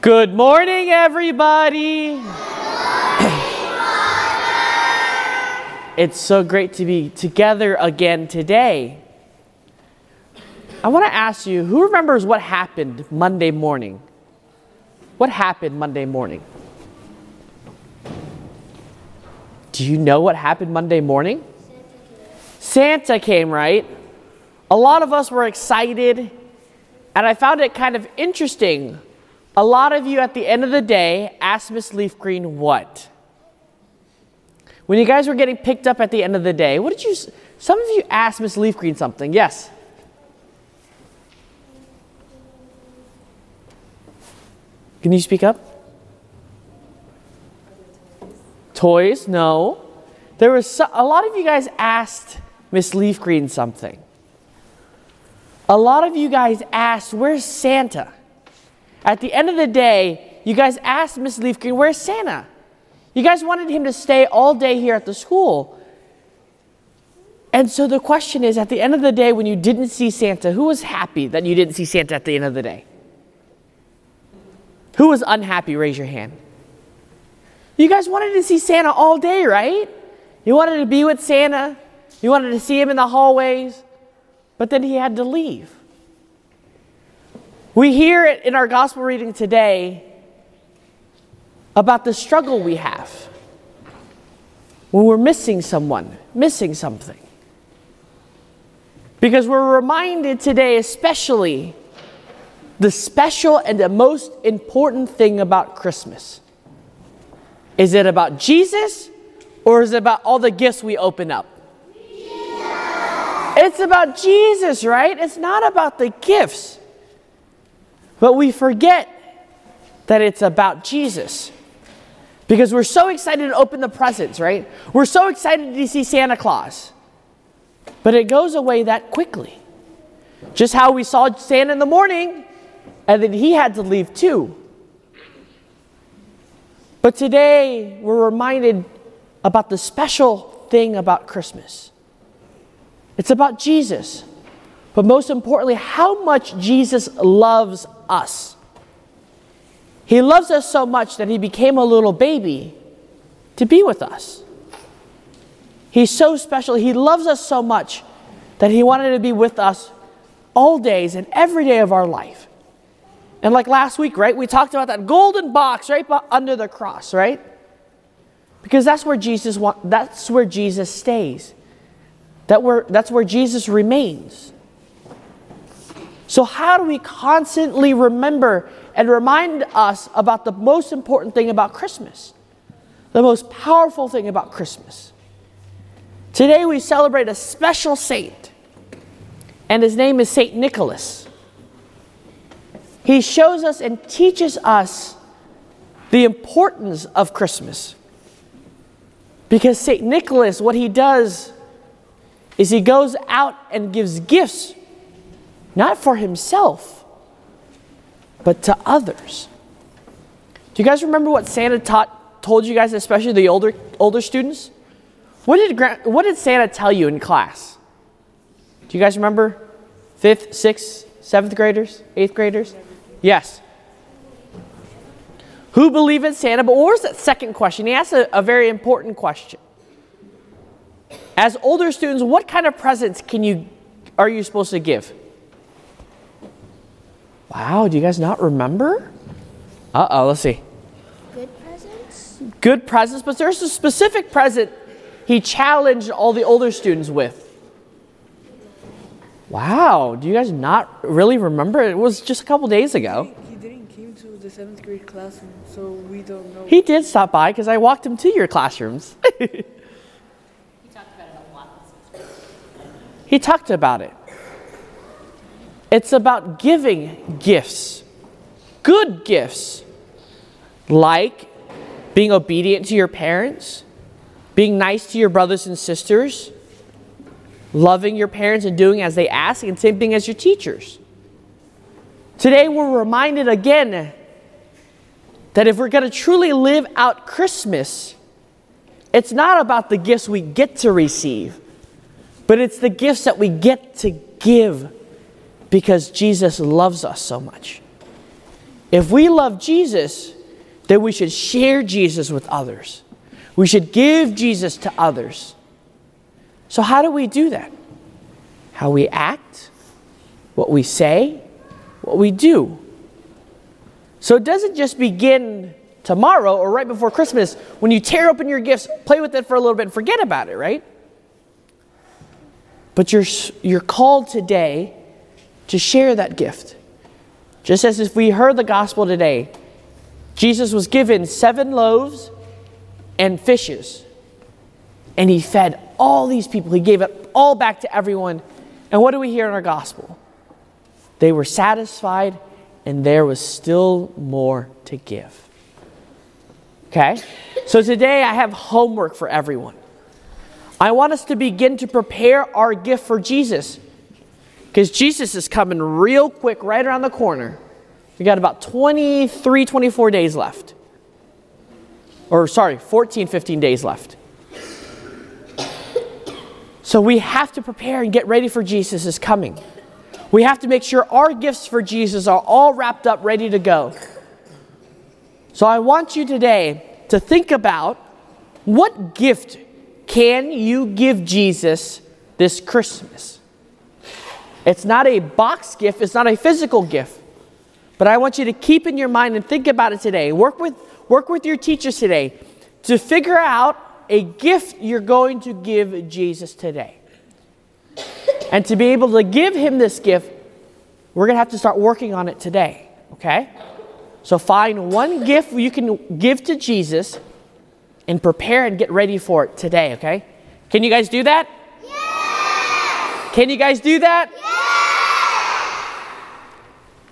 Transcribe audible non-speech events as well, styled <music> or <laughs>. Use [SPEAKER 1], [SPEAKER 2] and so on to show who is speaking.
[SPEAKER 1] Good morning, everybody. <clears throat> it's so great to be together again today. I want to ask you who remembers what happened Monday morning? What happened Monday morning? Do you know what happened Monday morning? Santa came, right? A lot of us were excited, and I found it kind of interesting a lot of you at the end of the day asked Miss Leaf Green what? When you guys were getting picked up at the end of the day, what did you, some of you asked Miss Leaf Green something. Yes? Can you speak up? Toys? No. There was so, a lot of you guys asked Miss Leaf Green something. A lot of you guys asked, Where's Santa? At the end of the day, you guys asked Miss Leafgreen, where's Santa? You guys wanted him to stay all day here at the school. And so the question is at the end of the day, when you didn't see Santa, who was happy that you didn't see Santa at the end of the day? Who was unhappy? Raise your hand. You guys wanted to see Santa all day, right? You wanted to be with Santa, you wanted to see him in the hallways, but then he had to leave. We hear it in our gospel reading today about the struggle we have when we're missing someone, missing something. Because we're reminded today, especially, the special and the most important thing about Christmas. Is it about Jesus or is it about all the gifts we open up? Jesus. It's about Jesus, right? It's not about the gifts. But we forget that it's about Jesus. Because we're so excited to open the presents, right? We're so excited to see Santa Claus. But it goes away that quickly. Just how we saw Santa in the morning, and then he had to leave too. But today, we're reminded about the special thing about Christmas. It's about Jesus. But most importantly, how much Jesus loves us. He loves us so much that he became a little baby to be with us. He's so special. He loves us so much that he wanted to be with us all days and every day of our life. And like last week, right, we talked about that golden box right under the cross, right? Because that's where Jesus that's where Jesus stays. That where, that's where Jesus remains. So, how do we constantly remember and remind us about the most important thing about Christmas? The most powerful thing about Christmas. Today we celebrate a special saint, and his name is Saint Nicholas. He shows us and teaches us the importance of Christmas. Because St. Nicholas, what he does is he goes out and gives gifts not for himself, but to others. Do you guys remember what Santa taught, told you guys, especially the older, older students? What did, what did Santa tell you in class? Do you guys remember? Fifth, sixth, seventh graders, eighth graders? Yes. Who believe in Santa? But what was that second question? He asked a, a very important question. As older students, what kind of presents can you are you supposed to give? Wow, do you guys not remember? Uh oh, let's see.
[SPEAKER 2] Good presents?
[SPEAKER 1] Good presents, but there's a specific present he challenged all the older students with. Wow, do you guys not really remember? It was just a couple days ago.
[SPEAKER 3] He, he didn't came to the seventh grade classroom, so we don't know.
[SPEAKER 1] He did stop by because I walked him to your classrooms. <laughs> he talked about it a lot. He talked about it. It's about giving gifts, good gifts, like being obedient to your parents, being nice to your brothers and sisters, loving your parents and doing as they ask, and same thing as your teachers. Today, we're reminded again that if we're going to truly live out Christmas, it's not about the gifts we get to receive, but it's the gifts that we get to give because Jesus loves us so much. If we love Jesus, then we should share Jesus with others. We should give Jesus to others. So, how do we do that? How we act, what we say, what we do. So, it doesn't just begin tomorrow or right before Christmas when you tear open your gifts, play with it for a little bit, and forget about it, right? But you're, you're called today to share that gift. Just as if we heard the gospel today, Jesus was given seven loaves and fishes, and he fed all these people. He gave it all back to everyone. And what do we hear in our gospel? They were satisfied, and there was still more to give. Okay? So today I have homework for everyone. I want us to begin to prepare our gift for Jesus. Because Jesus is coming real quick right around the corner. We got about 23, 24 days left. Or, sorry, 14, 15 days left. So we have to prepare and get ready for Jesus' coming. We have to make sure our gifts for Jesus are all wrapped up, ready to go. So I want you today to think about what gift can you give Jesus this Christmas? It's not a box gift, it's not a physical gift. But I want you to keep in your mind and think about it today. Work with, work with your teachers today to figure out a gift you're going to give Jesus today. And to be able to give him this gift, we're going to have to start working on it today, okay? So find one gift you can give to Jesus and prepare and get ready for it today, okay? Can you guys do that?
[SPEAKER 2] Yeah!
[SPEAKER 1] Can you guys do that?
[SPEAKER 2] Yeah!